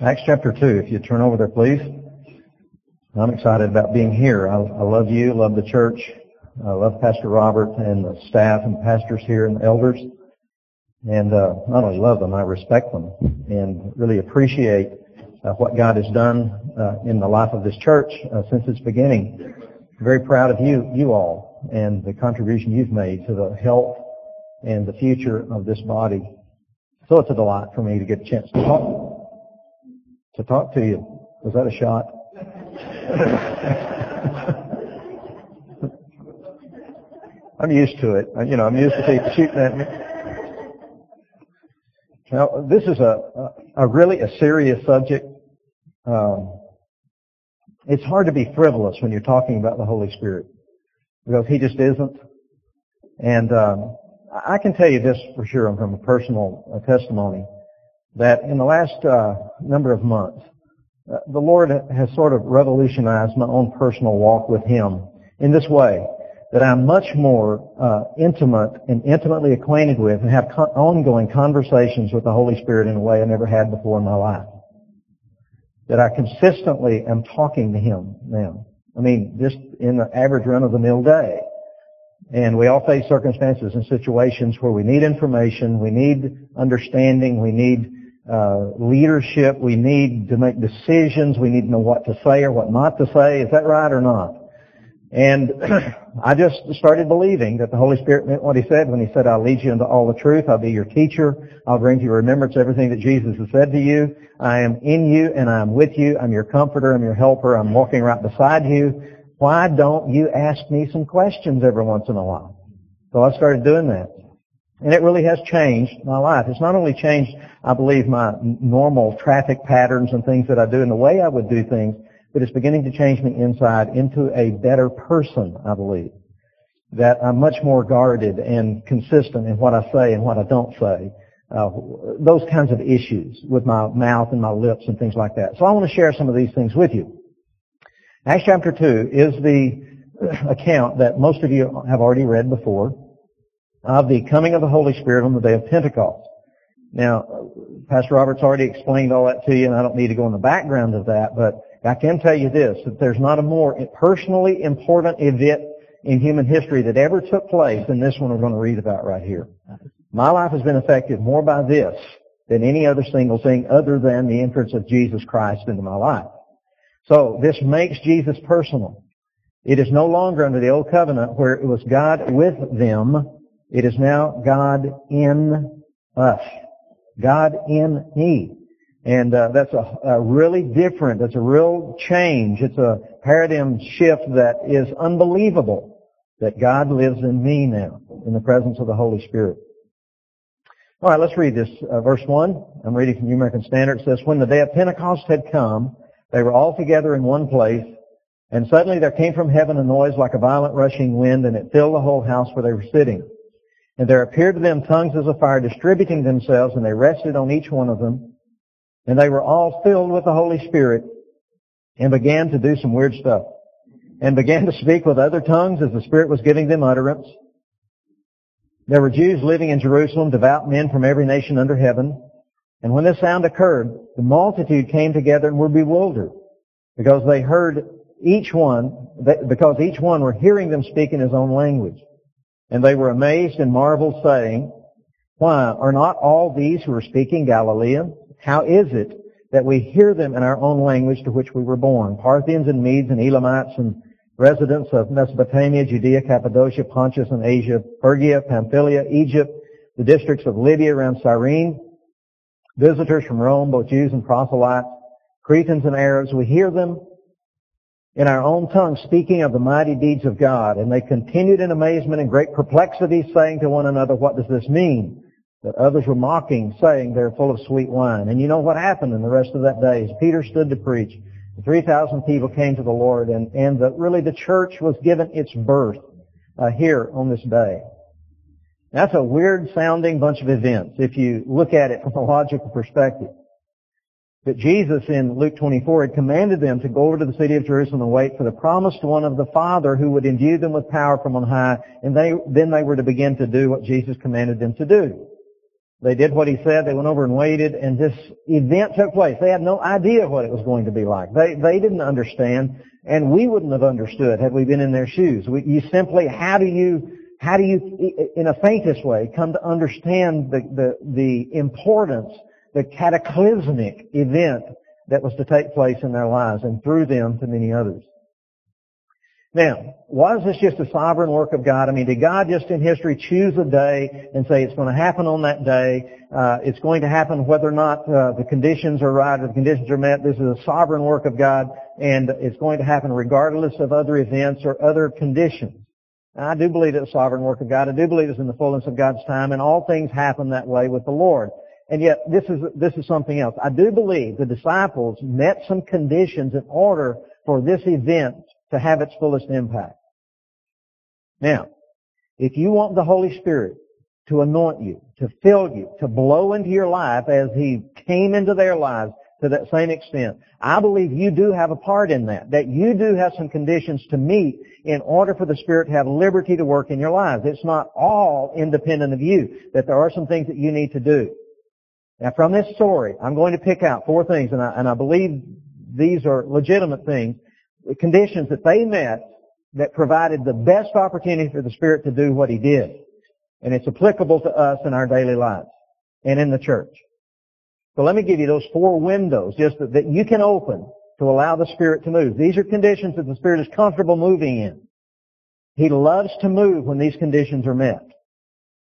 Acts chapter 2, if you turn over there, please. I'm excited about being here. I, I love you, love the church. I love Pastor Robert and the staff and pastors here and the elders. And uh, not only love them, I respect them and really appreciate uh, what God has done uh, in the life of this church uh, since its beginning. very proud of you, you all, and the contribution you've made to the health and the future of this body. So it's a delight for me to get a chance to talk to talk to you. Was that a shot? I'm used to it. You know, I'm used to people shooting at me. Now, this is a, a, really a serious subject. Um, it's hard to be frivolous when you're talking about the Holy Spirit because He just isn't. And um, I can tell you this for sure from a personal uh, testimony that in the last uh, number of months, uh, the Lord has sort of revolutionized my own personal walk with Him in this way, that I'm much more uh, intimate and intimately acquainted with and have con- ongoing conversations with the Holy Spirit in a way I never had before in my life. That I consistently am talking to Him now. I mean, just in the average run-of-the-mill day. And we all face circumstances and situations where we need information, we need understanding, we need uh, leadership. We need to make decisions. We need to know what to say or what not to say. Is that right or not? And I just started believing that the Holy Spirit meant what He said when He said, I'll lead you into all the truth. I'll be your teacher. I'll bring to your remembrance everything that Jesus has said to you. I am in you and I am with you. I'm your comforter. I'm your helper. I'm walking right beside you. Why don't you ask me some questions every once in a while? So I started doing that. And it really has changed my life. It's not only changed, I believe, my normal traffic patterns and things that I do and the way I would do things, but it's beginning to change me inside into a better person, I believe. That I'm much more guarded and consistent in what I say and what I don't say. Uh, those kinds of issues with my mouth and my lips and things like that. So I want to share some of these things with you. Acts chapter 2 is the account that most of you have already read before of the coming of the Holy Spirit on the day of Pentecost. Now, Pastor Robert's already explained all that to you, and I don't need to go in the background of that, but I can tell you this, that there's not a more personally important event in human history that ever took place than this one we're going to read about right here. My life has been affected more by this than any other single thing other than the entrance of Jesus Christ into my life. So this makes Jesus personal. It is no longer under the old covenant where it was God with them it is now God in us. God in me. And uh, that's a, a, really different, that's a real change. It's a paradigm shift that is unbelievable that God lives in me now in the presence of the Holy Spirit. All right, let's read this. Uh, verse 1. I'm reading from New American Standard. It says, When the day of Pentecost had come, they were all together in one place, and suddenly there came from heaven a noise like a violent rushing wind, and it filled the whole house where they were sitting. And there appeared to them tongues as a fire distributing themselves, and they rested on each one of them. And they were all filled with the Holy Spirit and began to do some weird stuff. And began to speak with other tongues as the Spirit was giving them utterance. There were Jews living in Jerusalem, devout men from every nation under heaven. And when this sound occurred, the multitude came together and were bewildered because they heard each one, because each one were hearing them speak in his own language. And they were amazed and marveled, saying, Why, are not all these who are speaking Galilean? How is it that we hear them in our own language to which we were born? Parthians and Medes and Elamites and residents of Mesopotamia, Judea, Cappadocia, Pontus and Asia, Phrygia, Pamphylia, Egypt, the districts of Libya around Cyrene, visitors from Rome, both Jews and proselytes, Cretans and Arabs, we hear them in our own tongue speaking of the mighty deeds of God. And they continued in amazement and great perplexity, saying to one another, what does this mean? That others were mocking, saying they're full of sweet wine. And you know what happened in the rest of that day? As Peter stood to preach, 3,000 people came to the Lord, and, and the, really the church was given its birth uh, here on this day. That's a weird sounding bunch of events if you look at it from a logical perspective. But Jesus in Luke 24 had commanded them to go over to the city of Jerusalem and wait for the promised one of the Father who would endue them with power from on high, and they, then they were to begin to do what Jesus commanded them to do. They did what he said. They went over and waited, and this event took place. They had no idea what it was going to be like. They they didn't understand, and we wouldn't have understood had we been in their shoes. We, you simply, how do you how do you, in a faintest way, come to understand the the, the importance, the cataclysmic event that was to take place in their lives, and through them to many others. Now, was this just a sovereign work of God? I mean, did God just in history choose a day and say it's going to happen on that day? Uh, it's going to happen whether or not uh, the conditions are right or the conditions are met. This is a sovereign work of God, and it's going to happen regardless of other events or other conditions. I do believe it's a sovereign work of God. I do believe it's in the fullness of God's time, and all things happen that way with the Lord. And yet, this is this is something else. I do believe the disciples met some conditions in order for this event to have its fullest impact. Now, if you want the Holy Spirit to anoint you, to fill you, to blow into your life as He came into their lives to that same extent, I believe you do have a part in that, that you do have some conditions to meet in order for the Spirit to have liberty to work in your lives. It's not all independent of you, that there are some things that you need to do. Now from this story, I'm going to pick out four things, and I, and I believe these are legitimate things conditions that they met that provided the best opportunity for the Spirit to do what He did. And it's applicable to us in our daily lives and in the church. So let me give you those four windows just that, that you can open to allow the Spirit to move. These are conditions that the Spirit is comfortable moving in. He loves to move when these conditions are met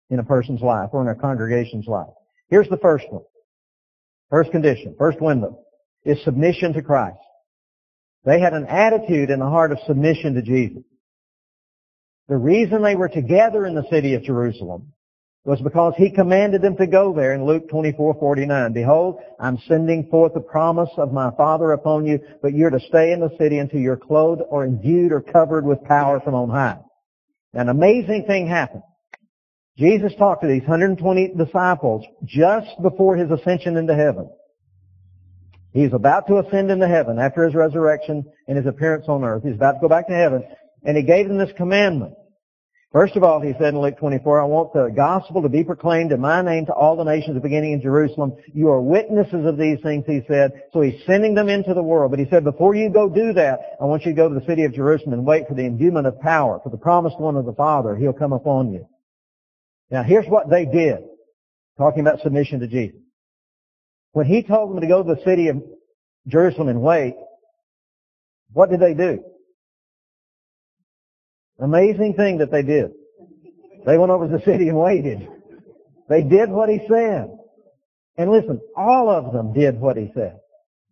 in a person's life or in a congregation's life. Here's the first one. First condition, first window, is submission to Christ. They had an attitude in the heart of submission to Jesus. The reason they were together in the city of Jerusalem was because he commanded them to go there in Luke 24:49. Behold, I'm sending forth the promise of my Father upon you, but you're to stay in the city until you're clothed or endued or covered with power from on high. An amazing thing happened. Jesus talked to these 120 disciples just before his ascension into heaven. He's about to ascend into heaven after his resurrection and his appearance on earth. He's about to go back to heaven. And he gave them this commandment. First of all, he said in Luke 24, I want the gospel to be proclaimed in my name to all the nations beginning in Jerusalem. You are witnesses of these things, he said. So he's sending them into the world. But he said, before you go do that, I want you to go to the city of Jerusalem and wait for the endowment of power, for the promised one of the Father. He'll come upon you. Now here's what they did, talking about submission to Jesus. When he told them to go to the city of Jerusalem and wait, what did they do? Amazing thing that they did. They went over to the city and waited. They did what he said. And listen, all of them did what he said.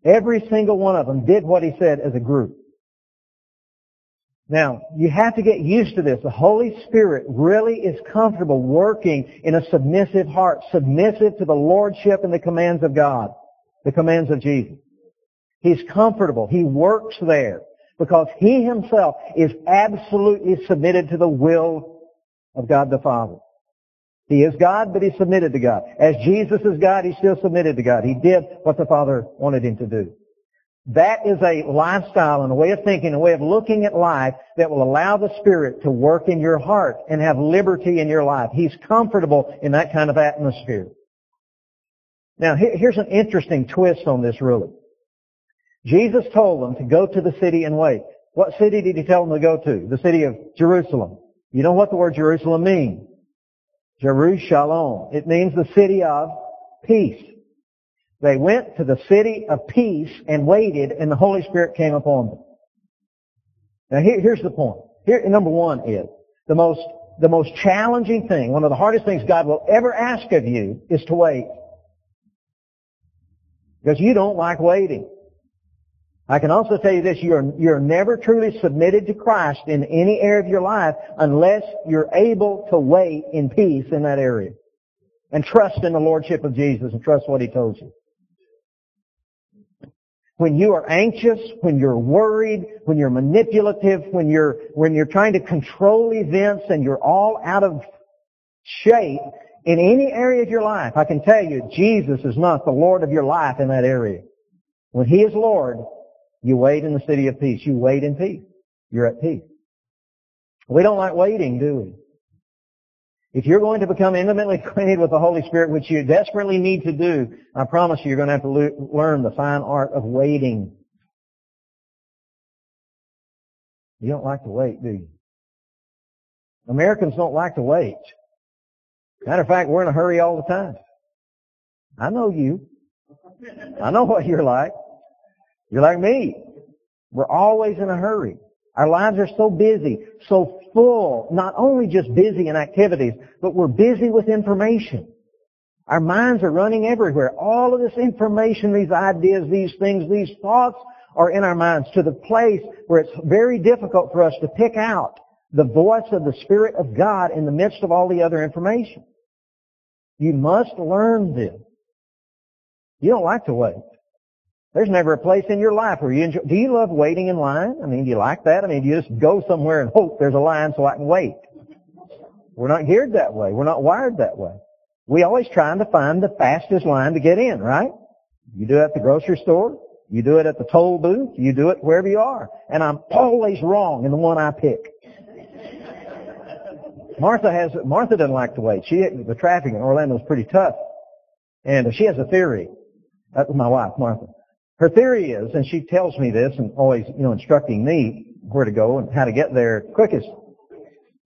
Every single one of them did what he said as a group. Now, you have to get used to this. The Holy Spirit really is comfortable working in a submissive heart, submissive to the Lordship and the commands of God, the commands of Jesus. He's comfortable. He works there because He Himself is absolutely submitted to the will of God the Father. He is God, but He's submitted to God. As Jesus is God, He's still submitted to God. He did what the Father wanted Him to do. That is a lifestyle and a way of thinking, a way of looking at life that will allow the Spirit to work in your heart and have liberty in your life. He's comfortable in that kind of atmosphere. Now, here's an interesting twist on this really. Jesus told them to go to the city and wait. What city did he tell them to go to? The city of Jerusalem. You know what the word Jerusalem means? Jerusalem. It means the city of peace. They went to the city of peace and waited, and the Holy Spirit came upon them. Now here, here's the point. Here, number one is the most the most challenging thing, one of the hardest things God will ever ask of you is to wait. Because you don't like waiting. I can also tell you this, you're, you're never truly submitted to Christ in any area of your life unless you're able to wait in peace in that area. And trust in the Lordship of Jesus and trust what He told you when you are anxious, when you're worried, when you're manipulative, when you're, when you're trying to control events and you're all out of shape in any area of your life, I can tell you Jesus is not the Lord of your life in that area. When He is Lord, you wait in the city of peace. You wait in peace. You're at peace. We don't like waiting, do we? If you're going to become intimately acquainted with the Holy Spirit, which you desperately need to do, I promise you, you're going to have to le- learn the fine art of waiting. You don't like to wait, do you? Americans don't like to wait. Matter of fact, we're in a hurry all the time. I know you. I know what you're like. You're like me. We're always in a hurry. Our lives are so busy, so full, not only just busy in activities, but we're busy with information. Our minds are running everywhere. All of this information, these ideas, these things, these thoughts are in our minds to the place where it's very difficult for us to pick out the voice of the Spirit of God in the midst of all the other information. You must learn this. You don't like to wait. There's never a place in your life where you enjoy. Do you love waiting in line? I mean, do you like that? I mean, do you just go somewhere and hope there's a line so I can wait? We're not geared that way. We're not wired that way. We always trying to find the fastest line to get in, right? You do it at the grocery store. You do it at the toll booth. You do it wherever you are. And I'm always wrong in the one I pick. Martha has, Martha doesn't like to wait. She, the traffic in Orlando is pretty tough. And she has a theory. That's my wife, Martha. Her theory is, and she tells me this and always, you know, instructing me where to go and how to get there quickest.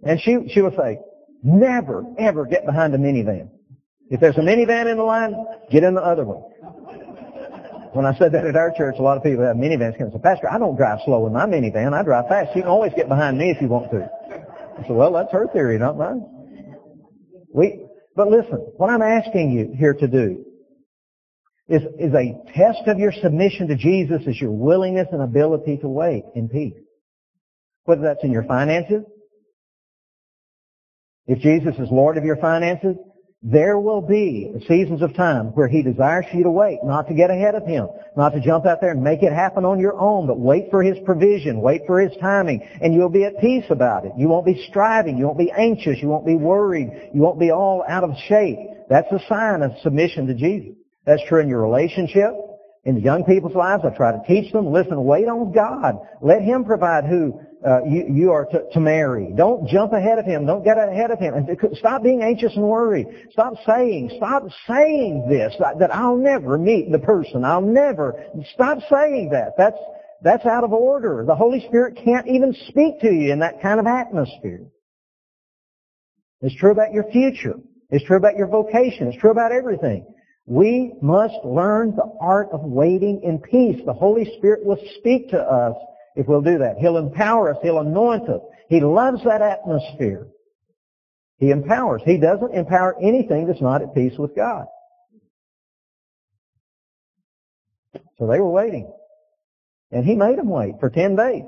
And she, she will say, never, ever get behind a minivan. If there's a minivan in the line, get in the other one. When I said that at our church, a lot of people have minivans and say, Pastor, I don't drive slow in my minivan. I drive fast. You can always get behind me if you want to. I said, well, that's her theory, not mine. We, but listen, what I'm asking you here to do is, is a test of your submission to Jesus is your willingness and ability to wait in peace. Whether that's in your finances, if Jesus is Lord of your finances, there will be seasons of time where He desires you to wait, not to get ahead of Him, not to jump out there and make it happen on your own, but wait for His provision, wait for His timing, and you'll be at peace about it. You won't be striving, you won't be anxious, you won't be worried, you won't be all out of shape. That's a sign of submission to Jesus. That's true in your relationship, in the young people's lives. I try to teach them, listen, wait on God. Let Him provide who uh, you, you are to, to marry. Don't jump ahead of Him. Don't get ahead of Him. And stop being anxious and worried. Stop saying, stop saying this, that I'll never meet the person. I'll never. Stop saying that. That's, that's out of order. The Holy Spirit can't even speak to you in that kind of atmosphere. It's true about your future. It's true about your vocation. It's true about everything. We must learn the art of waiting in peace. The Holy Spirit will speak to us if we'll do that. He'll empower us. He'll anoint us. He loves that atmosphere. He empowers. He doesn't empower anything that's not at peace with God. So they were waiting. And he made them wait for 10 days.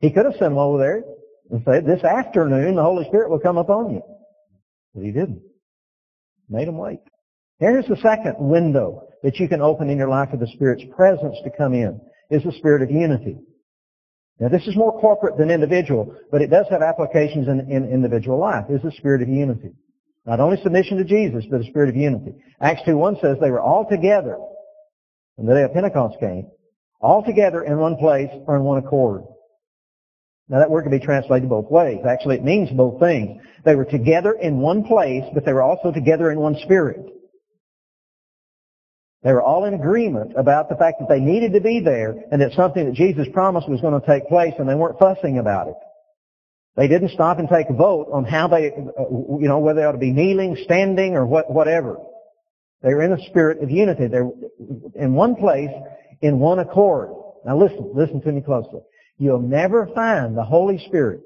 He could have sent them over there and said, this afternoon the Holy Spirit will come upon you. But he didn't. Made them wait. Here's the second window that you can open in your life for the Spirit's presence to come in, is the spirit of unity. Now this is more corporate than individual, but it does have applications in, in individual life, is the spirit of unity. Not only submission to Jesus, but the spirit of unity. Acts 2.1 says they were all together when the day of Pentecost came, all together in one place or in one accord. Now that word can be translated both ways. Actually, it means both things. They were together in one place, but they were also together in one spirit. They were all in agreement about the fact that they needed to be there and that something that Jesus promised was going to take place and they weren't fussing about it. They didn't stop and take a vote on how they, uh, you know, whether they ought to be kneeling, standing, or what, whatever. They were in a spirit of unity. They're in one place, in one accord. Now listen, listen to me closely. You'll never find the Holy Spirit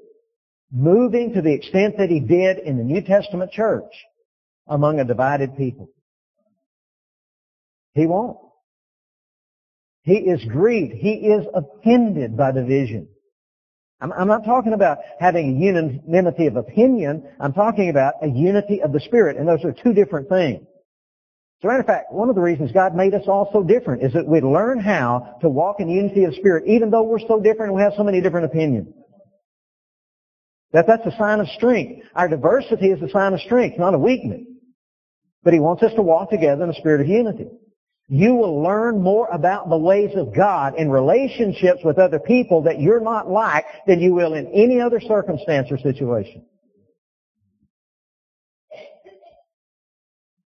moving to the extent that He did in the New Testament church among a divided people. He won't. He is grieved. He is offended by division. I'm, I'm not talking about having a unanimity of opinion. I'm talking about a unity of the Spirit, and those are two different things. As a matter of fact, one of the reasons God made us all so different is that we learn how to walk in unity of spirit, even though we're so different and we have so many different opinions. That that's a sign of strength. Our diversity is a sign of strength, not a weakness. But He wants us to walk together in a spirit of unity you will learn more about the ways of God in relationships with other people that you're not like than you will in any other circumstance or situation.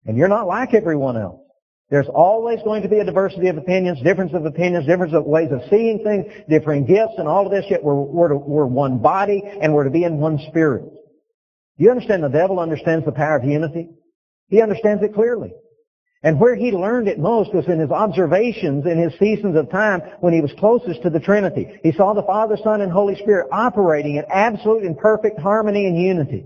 And you're not like everyone else. There's always going to be a diversity of opinions, difference of opinions, difference of ways of seeing things, differing gifts, and all of this, yet we're, we're, to, we're one body, and we're to be in one spirit. Do you understand the devil understands the power of unity? He understands it clearly. And where he learned it most was in his observations in his seasons of time when he was closest to the Trinity. He saw the Father, Son, and Holy Spirit operating in absolute and perfect harmony and unity.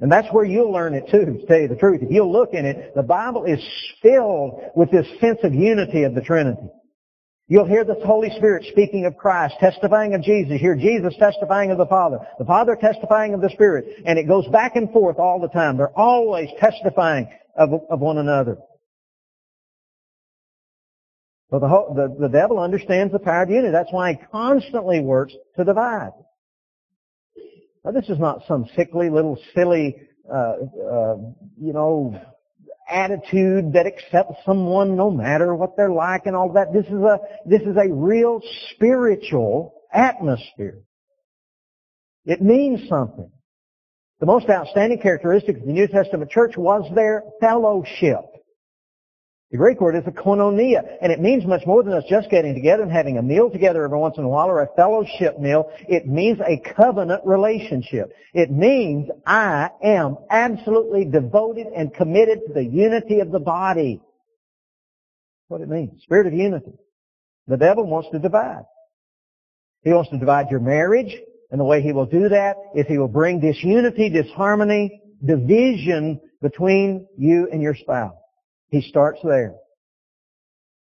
And that's where you'll learn it too, to tell you the truth. If you'll look in it, the Bible is filled with this sense of unity of the Trinity. You'll hear the Holy Spirit speaking of Christ, testifying of Jesus. You hear Jesus testifying of the Father. The Father testifying of the Spirit. And it goes back and forth all the time. They're always testifying of, of one another. So the, whole, the, the devil understands the power of unity. That's why he constantly works to divide. Now, this is not some sickly little silly, uh, uh, you know, attitude that accepts someone no matter what they're like and all that. This is a this is a real spiritual atmosphere. It means something. The most outstanding characteristic of the New Testament church was their fellowship. The Greek word is a koinonia, and it means much more than us just getting together and having a meal together every once in a while or a fellowship meal. It means a covenant relationship. It means I am absolutely devoted and committed to the unity of the body. What it means. Spirit of unity. The devil wants to divide. He wants to divide your marriage, and the way he will do that is he will bring disunity, disharmony, division between you and your spouse. He starts there.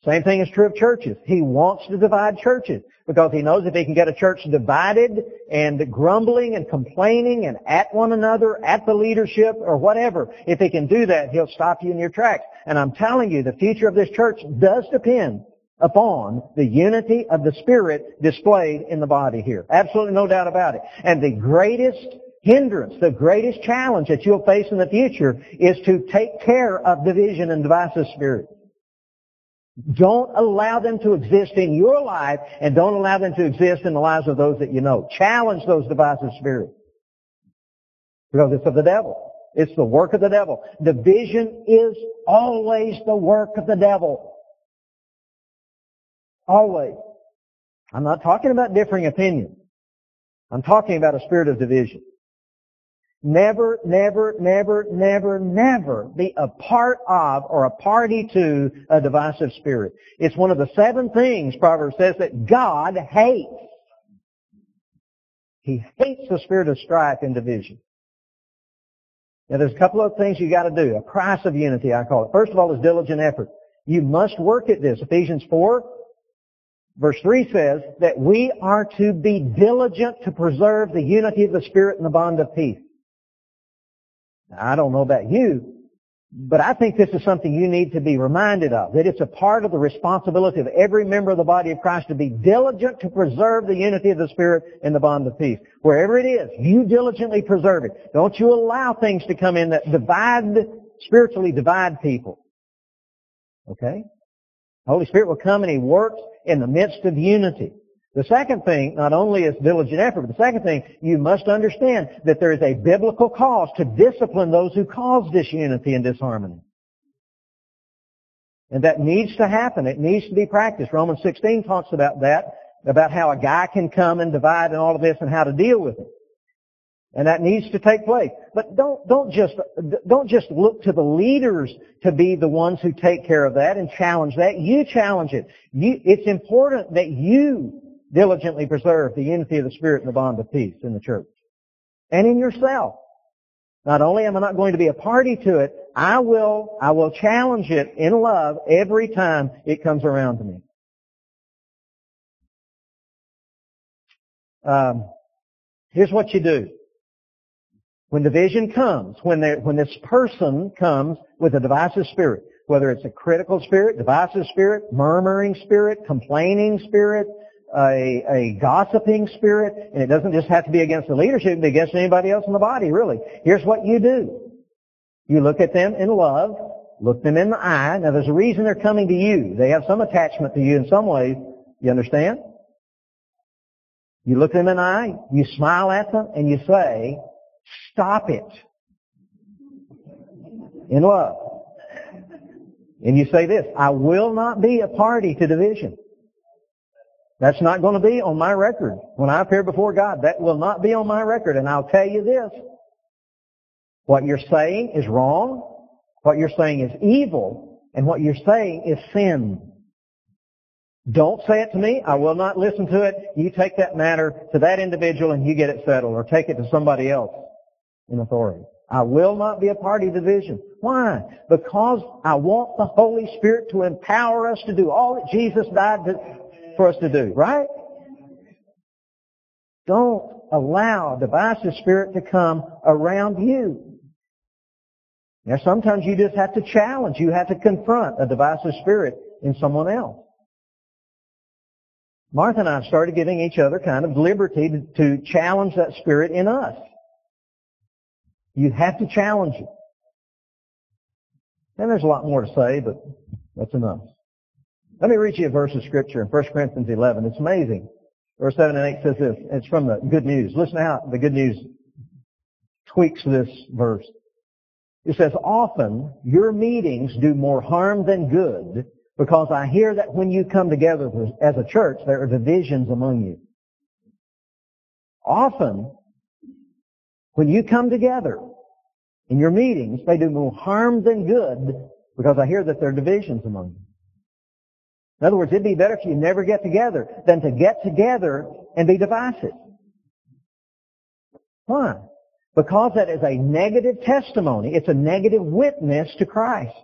Same thing is true of churches. He wants to divide churches because he knows if he can get a church divided and grumbling and complaining and at one another, at the leadership or whatever, if he can do that, he'll stop you in your tracks. And I'm telling you, the future of this church does depend upon the unity of the Spirit displayed in the body here. Absolutely no doubt about it. And the greatest hindrance, the greatest challenge that you'll face in the future is to take care of division and divisive spirit. Don't allow them to exist in your life and don't allow them to exist in the lives of those that you know. Challenge those divisive spirits. Because it's of the devil. It's the work of the devil. Division is always the work of the devil. Always. I'm not talking about differing opinions. I'm talking about a spirit of division. Never, never, never, never, never be a part of or a party to a divisive spirit. It's one of the seven things, Proverbs says, that God hates. He hates the spirit of strife and division. Now there's a couple of things you gotta do. A price of unity, I call it. First of all is diligent effort. You must work at this. Ephesians 4, verse 3 says that we are to be diligent to preserve the unity of the Spirit and the bond of peace. I don't know about you, but I think this is something you need to be reminded of, that it's a part of the responsibility of every member of the body of Christ to be diligent to preserve the unity of the Spirit in the bond of peace. Wherever it is, you diligently preserve it. Don't you allow things to come in that divide, spiritually divide people. Okay? The Holy Spirit will come and He works in the midst of unity. The second thing, not only is diligent effort, but the second thing, you must understand that there is a biblical cause to discipline those who cause disunity and disharmony. And that needs to happen. It needs to be practiced. Romans 16 talks about that, about how a guy can come and divide and all of this and how to deal with it. And that needs to take place. But don't, don't just, don't just look to the leaders to be the ones who take care of that and challenge that. You challenge it. You, it's important that you diligently preserve the unity of the Spirit and the bond of peace in the church. And in yourself. Not only am I not going to be a party to it, I will, I will challenge it in love every time it comes around to me. Um, here's what you do. When division comes, when, there, when this person comes with a divisive spirit, whether it's a critical spirit, divisive spirit, murmuring spirit, complaining spirit, a, a gossiping spirit, and it doesn't just have to be against the leadership, it can be against anybody else in the body, really. Here's what you do. You look at them in love, look them in the eye. Now there's a reason they're coming to you. They have some attachment to you in some ways. You understand? You look them in the eye, you smile at them, and you say, stop it. In love. And you say this, I will not be a party to division. That's not going to be on my record. When I appear before God, that will not be on my record. And I'll tell you this, what you're saying is wrong, what you're saying is evil, and what you're saying is sin. Don't say it to me. I will not listen to it. You take that matter to that individual and you get it settled or take it to somebody else in authority. I will not be a party division. Why? Because I want the Holy Spirit to empower us to do all that Jesus died to, for us to do, right? Don't allow divisive spirit to come around you. Now sometimes you just have to challenge, you have to confront a divisive spirit in someone else. Martha and I started giving each other kind of liberty to, to challenge that spirit in us. You have to challenge it. And there's a lot more to say, but that's enough. Let me read you a verse of scripture in 1 Corinthians 11. It's amazing. Verse 7 and 8 says this. It's from the good news. Listen how the good news tweaks this verse. It says, often your meetings do more harm than good because I hear that when you come together as a church, there are divisions among you. Often, when you come together in your meetings, they do more harm than good because I hear that there are divisions among you. In other words, it'd be better if you never get together than to get together and be divisive. Why? Because that is a negative testimony. It's a negative witness to Christ.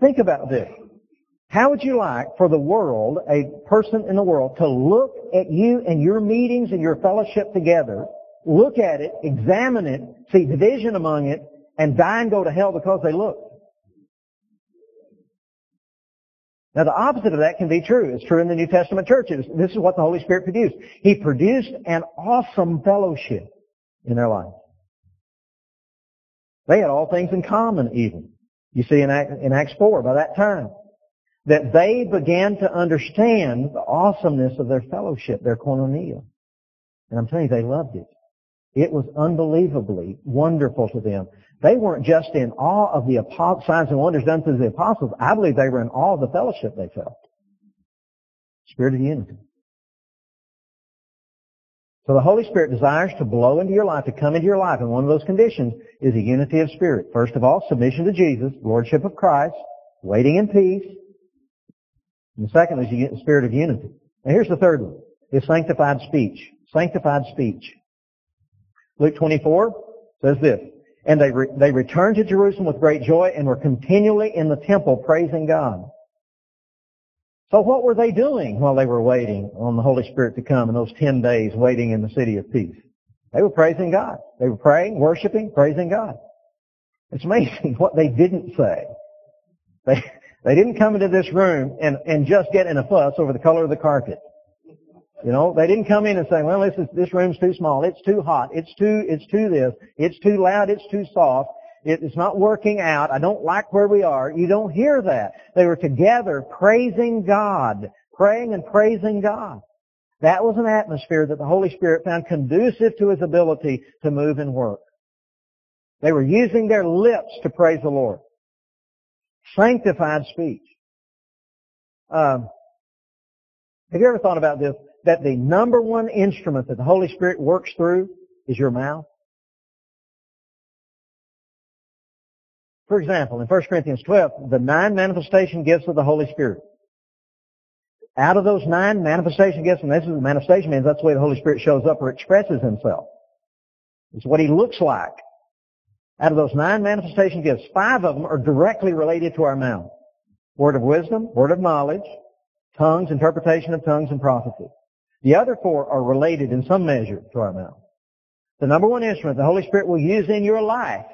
think about this. How would you like for the world, a person in the world, to look at you and your meetings and your fellowship together, look at it, examine it, see division among it, and die and go to hell because they look? Now the opposite of that can be true. It's true in the New Testament churches. This is what the Holy Spirit produced. He produced an awesome fellowship in their life. They had all things in common even. You see in Acts 4, by that time, that they began to understand the awesomeness of their fellowship, their koinonia. And I'm telling you, they loved it. It was unbelievably wonderful to them. They weren't just in awe of the signs and wonders done through the apostles. I believe they were in awe of the fellowship they felt. Spirit of unity. So the Holy Spirit desires to blow into your life, to come into your life, and one of those conditions is a unity of spirit. First of all, submission to Jesus, Lordship of Christ, waiting in peace. And the second is the spirit of unity. And here's the third one, is sanctified speech. Sanctified speech. Luke 24 says this, and they, re- they returned to Jerusalem with great joy and were continually in the temple praising God. So what were they doing while they were waiting on the Holy Spirit to come in those 10 days waiting in the city of peace? They were praising God. They were praying, worshiping, praising God. It's amazing what they didn't say. They, they didn't come into this room and, and just get in a fuss over the color of the carpet. You know, they didn't come in and say, well, this is, this room's too small. It's too hot. It's too, it's too this. It's too loud. It's too soft. It's not working out. I don't like where we are. You don't hear that. They were together praising God, praying and praising God. That was an atmosphere that the Holy Spirit found conducive to His ability to move and work. They were using their lips to praise the Lord. Sanctified speech. Um, have you ever thought about this? That the number one instrument that the Holy Spirit works through is your mouth? For example, in 1 Corinthians 12, the nine manifestation gifts of the Holy Spirit. Out of those nine manifestation gifts, and this is the manifestation means that's the way the Holy Spirit shows up or expresses himself. It's what he looks like. Out of those nine manifestation gifts, five of them are directly related to our mouth. Word of wisdom, word of knowledge, tongues, interpretation of tongues, and prophecy. The other four are related in some measure to our mouth. The number one instrument the Holy Spirit will use in your life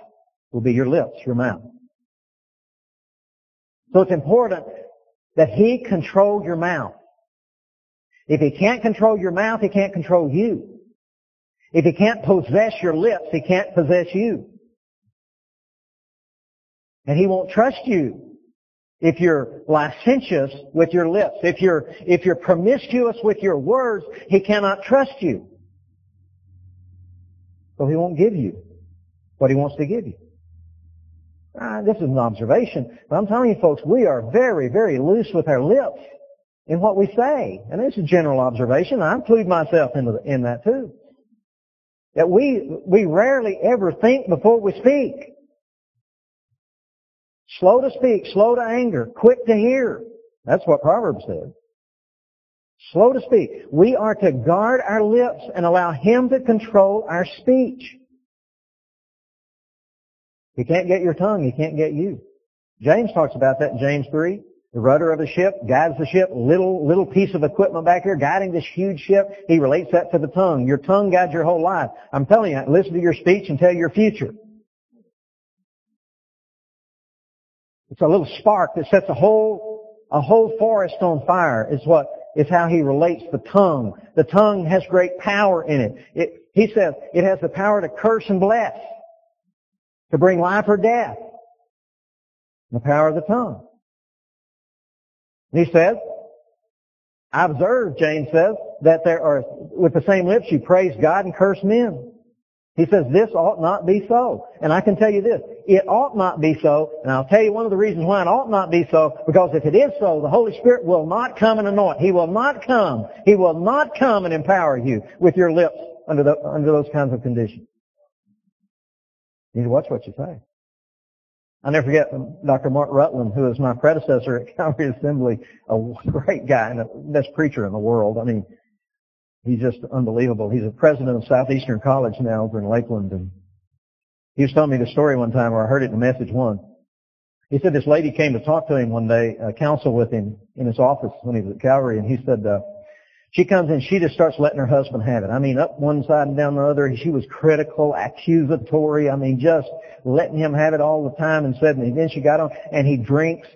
will be your lips, your mouth. So it's important that He control your mouth. If He can't control your mouth, He can't control you. If He can't possess your lips, He can't possess you. And He won't trust you if you're licentious with your lips. If you're, if you're promiscuous with your words, He cannot trust you. So He won't give you what he wants to give you. Uh, this is an observation, but I'm telling you folks, we are very, very loose with our lips in what we say. And it's a general observation. I include myself into the, in that too. That we, we rarely ever think before we speak. Slow to speak, slow to anger, quick to hear. That's what Proverbs says. Slow to speak. We are to guard our lips and allow Him to control our speech. He can't get your tongue, He can't get you. James talks about that in James 3. The rudder of the ship guides the ship, little, little piece of equipment back here guiding this huge ship. He relates that to the tongue. Your tongue guides your whole life. I'm telling you, listen to your speech and tell your future. It's a little spark that sets a whole, a whole forest on fire is what, is how he relates the tongue. The tongue has great power in it. it he says it has the power to curse and bless, to bring life or death. The power of the tongue. And he says, I observe, James says, that there are, with the same lips you praise God and curse men. He says this ought not be so. And I can tell you this, it ought not be so, and I'll tell you one of the reasons why it ought not be so, because if it is so, the Holy Spirit will not come and anoint. He will not come. He will not come and empower you with your lips under, the, under those kinds of conditions. You need to watch what you say. I'll never forget um, Dr. Mark Rutland, who was my predecessor at Calvary Assembly, a great guy and the best preacher in the world. I mean, He's just unbelievable. He's a president of Southeastern College now over in Lakeland. And he was telling me the story one time, or I heard it in a message one. He said this lady came to talk to him one day, uh, counsel with him in his office when he was at Calvary, and he said, uh, she comes in, she just starts letting her husband have it. I mean, up one side and down the other. She was critical, accusatory. I mean, just letting him have it all the time and said, and then she got on, and he drinks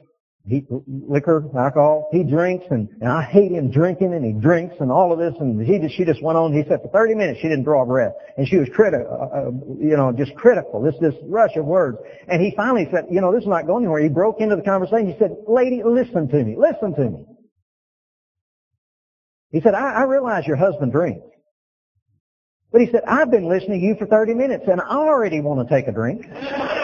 he, liquor, alcohol, he drinks and, and I hate him drinking and he drinks and all of this and he just, she just went on, he said for 30 minutes she didn't draw a breath and she was critical, uh, uh, you know, just critical, this, this rush of words. And he finally said, you know, this is not going anywhere. He broke into the conversation. He said, lady, listen to me, listen to me. He said, I, I realize your husband drinks. But he said, I've been listening to you for 30 minutes and I already want to take a drink.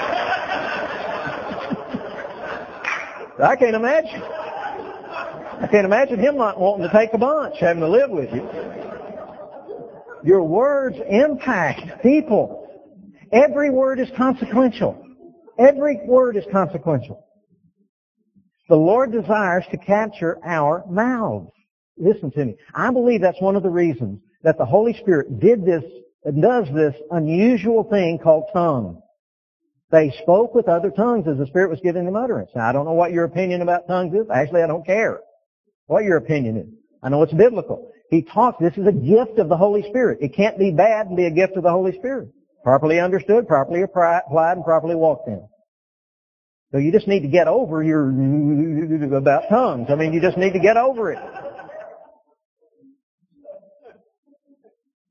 I can't imagine. I can't imagine him not wanting to take a bunch, having to live with you. Your words impact people. Every word is consequential. Every word is consequential. The Lord desires to capture our mouths. Listen to me. I believe that's one of the reasons that the Holy Spirit did this, and does this unusual thing called tongue. They spoke with other tongues as the Spirit was giving them utterance. Now, I don't know what your opinion about tongues is. Actually, I don't care what your opinion is. I know it's biblical. He talks. This is a gift of the Holy Spirit. It can't be bad and be a gift of the Holy Spirit. Properly understood, properly applied, and properly walked in. So you just need to get over your about tongues. I mean, you just need to get over it.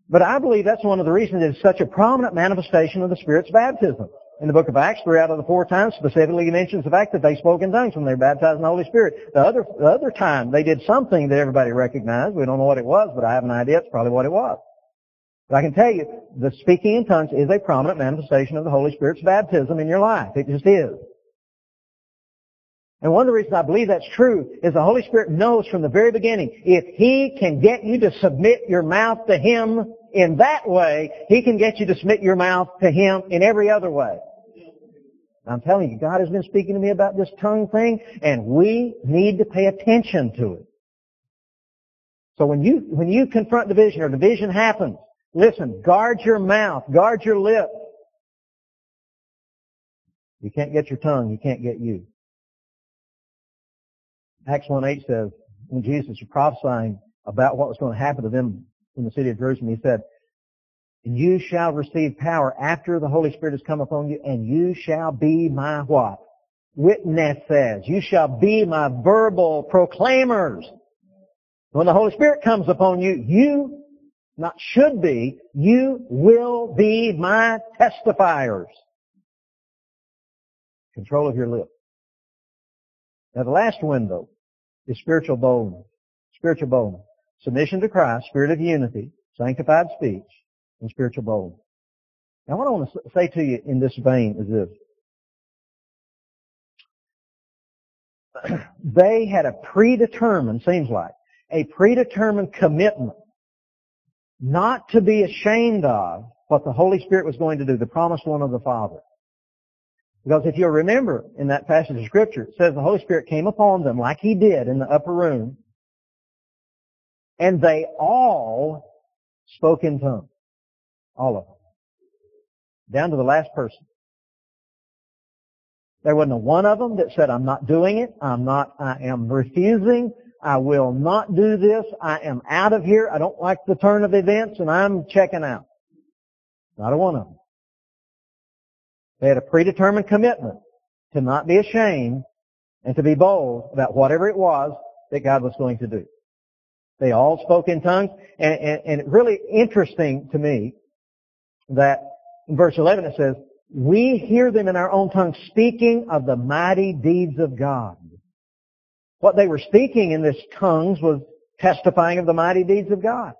But I believe that's one of the reasons it's such a prominent manifestation of the Spirit's baptism in the book of Acts, three out of the four times specifically mentions the fact that they spoke in tongues when they were baptized in the Holy Spirit. The other, the other time they did something that everybody recognized. We don't know what it was, but I have an idea it's probably what it was. But I can tell you, the speaking in tongues is a prominent manifestation of the Holy Spirit's baptism in your life. It just is. And one of the reasons I believe that's true is the Holy Spirit knows from the very beginning, if He can get you to submit your mouth to Him in that way, He can get you to submit your mouth to Him in every other way. I'm telling you, God has been speaking to me about this tongue thing, and we need to pay attention to it. So when you, when you confront division or division happens, listen, guard your mouth, guard your lips. You can't get your tongue, you can't get you. Acts 1.8 says, when Jesus was prophesying about what was going to happen to them in the city of Jerusalem, he said, and you shall receive power after the Holy Spirit has come upon you, and you shall be my what? Witnesses. You shall be my verbal proclaimers. When the Holy Spirit comes upon you, you not should be, you will be my testifiers. Control of your lips. Now the last window is spiritual boldness. Spiritual boldness. Submission to Christ, spirit of unity, sanctified speech, and spiritual boldness. Now what I want to say to you in this vein is this. they had a predetermined, seems like, a predetermined commitment not to be ashamed of what the Holy Spirit was going to do, the promised one of the Father. Because if you'll remember in that passage of Scripture, it says the Holy Spirit came upon them like He did in the upper room, and they all spoke in tongues. All of them. Down to the last person. There wasn't a one of them that said, I'm not doing it, I'm not, I am refusing, I will not do this. I am out of here. I don't like the turn of events and I'm checking out. Not a one of them. They had a predetermined commitment to not be ashamed and to be bold about whatever it was that God was going to do. They all spoke in tongues and, and, and really interesting to me that in verse 11 it says, we hear them in our own tongue speaking of the mighty deeds of God. What they were speaking in this tongues was testifying of the mighty deeds of God.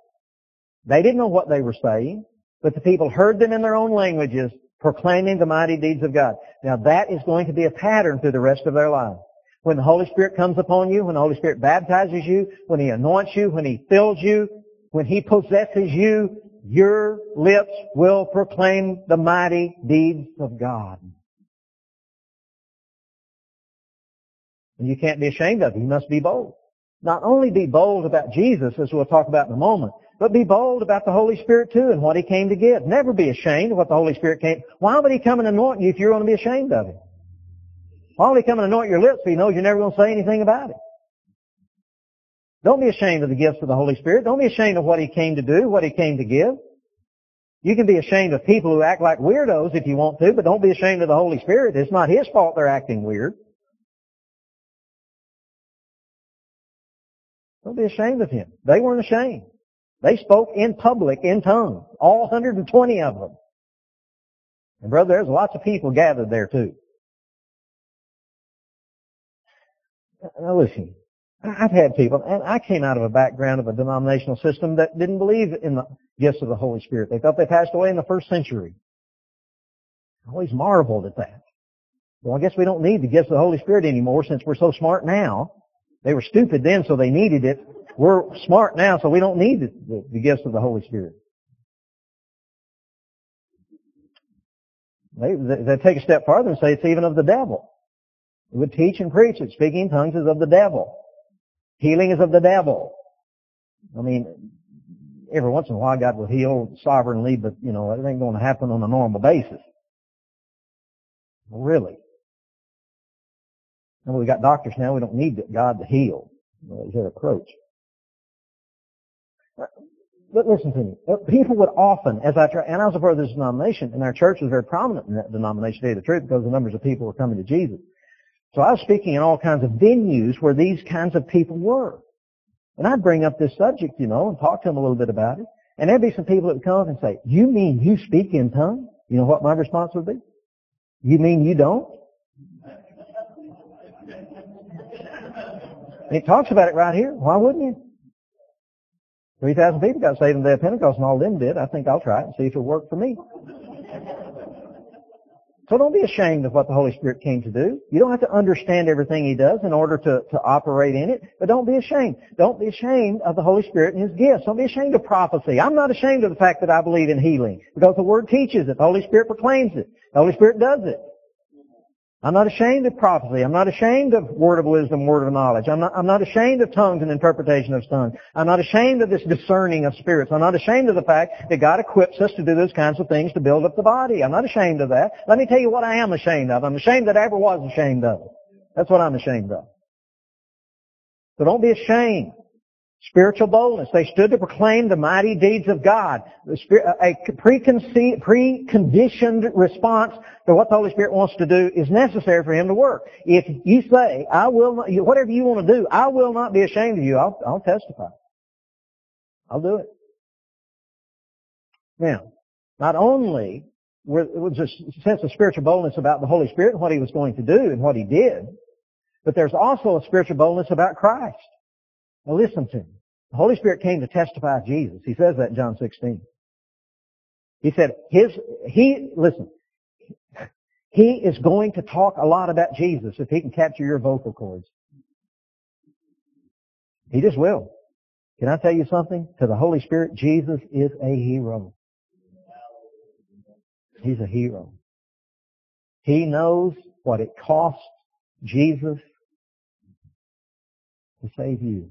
They didn't know what they were saying, but the people heard them in their own languages proclaiming the mighty deeds of God. Now that is going to be a pattern through the rest of their lives. When the Holy Spirit comes upon you, when the Holy Spirit baptizes you, when He anoints you, when He fills you, when He possesses you, your lips will proclaim the mighty deeds of God. And you can't be ashamed of it. You must be bold. Not only be bold about Jesus, as we'll talk about in a moment, but be bold about the Holy Spirit too and what He came to give. Never be ashamed of what the Holy Spirit came. Why would He come and anoint you if you're going to be ashamed of it? Why would He come and anoint your lips if He knows you're never going to say anything about it? Don't be ashamed of the gifts of the Holy Spirit. Don't be ashamed of what He came to do, what He came to give. You can be ashamed of people who act like weirdos if you want to, but don't be ashamed of the Holy Spirit. It's not His fault they're acting weird. Don't be ashamed of him. They weren't ashamed. They spoke in public in tongues. All 120 of them. And brother, there's lots of people gathered there too. Now listen, I've had people, and I came out of a background of a denominational system that didn't believe in the gifts of the Holy Spirit. They thought they passed away in the first century. I always marveled at that. Well, I guess we don't need the gifts of the Holy Spirit anymore since we're so smart now. They were stupid then, so they needed it. We're smart now, so we don't need the, the, the gifts of the Holy Spirit. They, they take a step farther and say it's even of the devil. They would teach and preach that speaking in tongues is of the devil. Healing is of the devil. I mean, every once in a while God will heal sovereignly, but you know, it ain't going to happen on a normal basis. Really. And we got doctors now. We don't need God to heal. Is their approach. Uh, but listen to me. Uh, people would often, as I try, and I was a part of this denomination, and our church was very prominent in that denomination, to tell you the truth, because the numbers of people were coming to Jesus. So I was speaking in all kinds of venues where these kinds of people were. And I'd bring up this subject, you know, and talk to them a little bit about it. And there'd be some people that would come up and say, you mean you speak in tongues? You know what my response would be? You mean you don't? It talks about it right here. Why wouldn't you? 3,000 people got saved in the day of Pentecost and all them did. I think I'll try it and see if it'll work for me. So don't be ashamed of what the Holy Spirit came to do. You don't have to understand everything He does in order to, to operate in it, but don't be ashamed. Don't be ashamed of the Holy Spirit and His gifts. Don't be ashamed of prophecy. I'm not ashamed of the fact that I believe in healing because the Word teaches it. The Holy Spirit proclaims it. The Holy Spirit does it. I'm not ashamed of prophecy. I'm not ashamed of word of wisdom, word of knowledge. I'm not, I'm not ashamed of tongues and interpretation of tongues. I'm not ashamed of this discerning of spirits. I'm not ashamed of the fact that God equips us to do those kinds of things to build up the body. I'm not ashamed of that. Let me tell you what I am ashamed of. I'm ashamed that I ever was ashamed of. That's what I'm ashamed of. So don't be ashamed. Spiritual boldness. They stood to proclaim the mighty deeds of God. Uh, a preconditioned response to what the Holy Spirit wants to do is necessary for Him to work. If you say, I will not, whatever you want to do, I will not be ashamed of you, I'll, I'll testify. I'll do it. Now, not only was a sense of spiritual boldness about the Holy Spirit and what He was going to do and what He did, but there's also a spiritual boldness about Christ. Now listen to me. The Holy Spirit came to testify of Jesus. He says that in John 16. He said his, he, listen, he is going to talk a lot about Jesus if he can capture your vocal cords. He just will. Can I tell you something? To the Holy Spirit, Jesus is a hero. He's a hero. He knows what it costs Jesus to save you.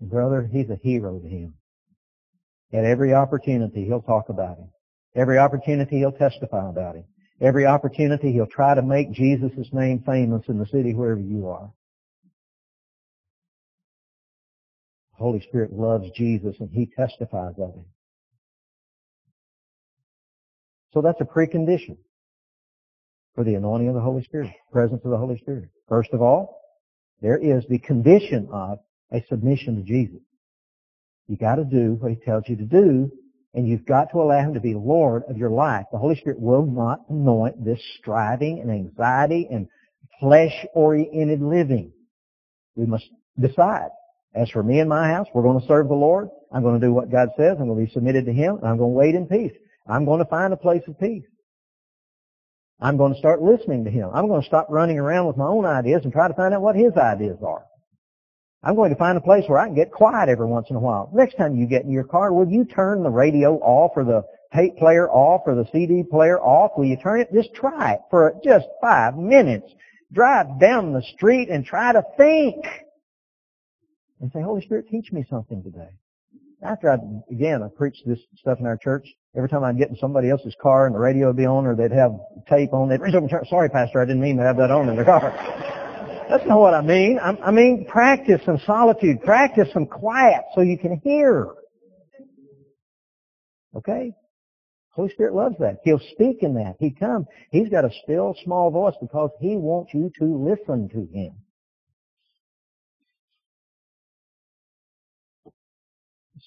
Brother, he's a hero to him. At every opportunity, he'll talk about him. Every opportunity, he'll testify about him. Every opportunity, he'll try to make Jesus' name famous in the city wherever you are. The Holy Spirit loves Jesus and he testifies of him. So that's a precondition for the anointing of the Holy Spirit, presence of the Holy Spirit. First of all, there is the condition of a submission to Jesus. You got to do what He tells you to do, and you've got to allow Him to be Lord of your life. The Holy Spirit will not anoint this striving and anxiety and flesh-oriented living. We must decide. As for me and my house, we're going to serve the Lord. I'm going to do what God says. I'm going to be submitted to Him. I'm going to wait in peace. I'm going to find a place of peace. I'm going to start listening to Him. I'm going to stop running around with my own ideas and try to find out what His ideas are. I'm going to find a place where I can get quiet every once in a while. Next time you get in your car, will you turn the radio off or the tape player off or the CD player off? Will you turn it? Just try it for just five minutes. Drive down the street and try to think. And say, Holy Spirit, teach me something today. After I, again, I preached this stuff in our church, every time I'd get in somebody else's car and the radio would be on or they'd have tape on, they'd reach over and turn, sorry pastor, I didn't mean to have that on in the car. That's not what I mean. I mean practice some solitude. Practice some quiet so you can hear. Okay? Holy Spirit loves that. He'll speak in that. He comes. He's got a still small voice because He wants you to listen to Him.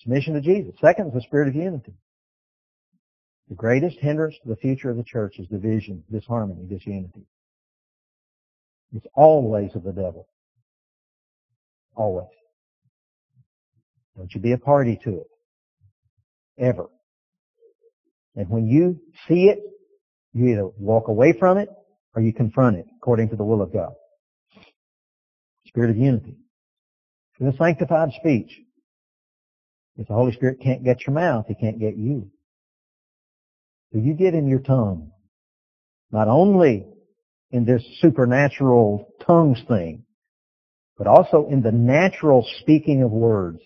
Submission to Jesus. Second is the spirit of unity. The greatest hindrance to the future of the church is division, disharmony, disunity. It's always of the devil. Always. Don't you be a party to it. Ever. And when you see it, you either walk away from it or you confront it according to the will of God. Spirit of unity. In the sanctified speech, if the Holy Spirit can't get your mouth, He can't get you. So you get in your tongue. Not only in this supernatural tongues thing, but also in the natural speaking of words.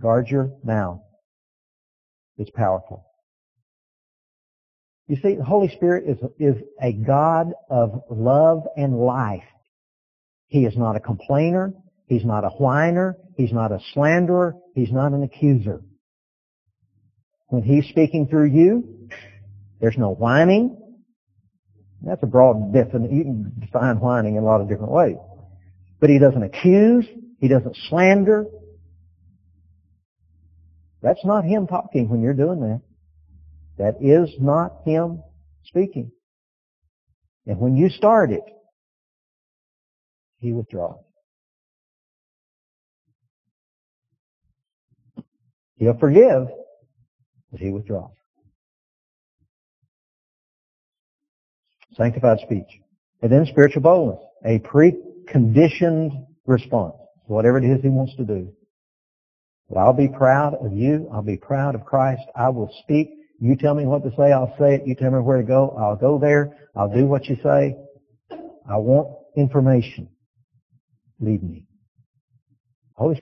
Guard your mouth. It's powerful. You see, the Holy Spirit is, is a God of love and life. He is not a complainer. He's not a whiner. He's not a slanderer. He's not an accuser. When He's speaking through you, there's no whining. That's a broad definition. You can define whining in a lot of different ways. But He doesn't accuse. He doesn't slander. That's not Him talking when you're doing that. That is not Him speaking. And when you start it, He withdraws. He'll forgive, but he withdraws. Sanctified speech. And then spiritual boldness. A preconditioned response. Whatever it is he wants to do. But I'll be proud of you. I'll be proud of Christ. I will speak. You tell me what to say, I'll say it. You tell me where to go, I'll go there. I'll do what you say. I want information. Lead me. Holy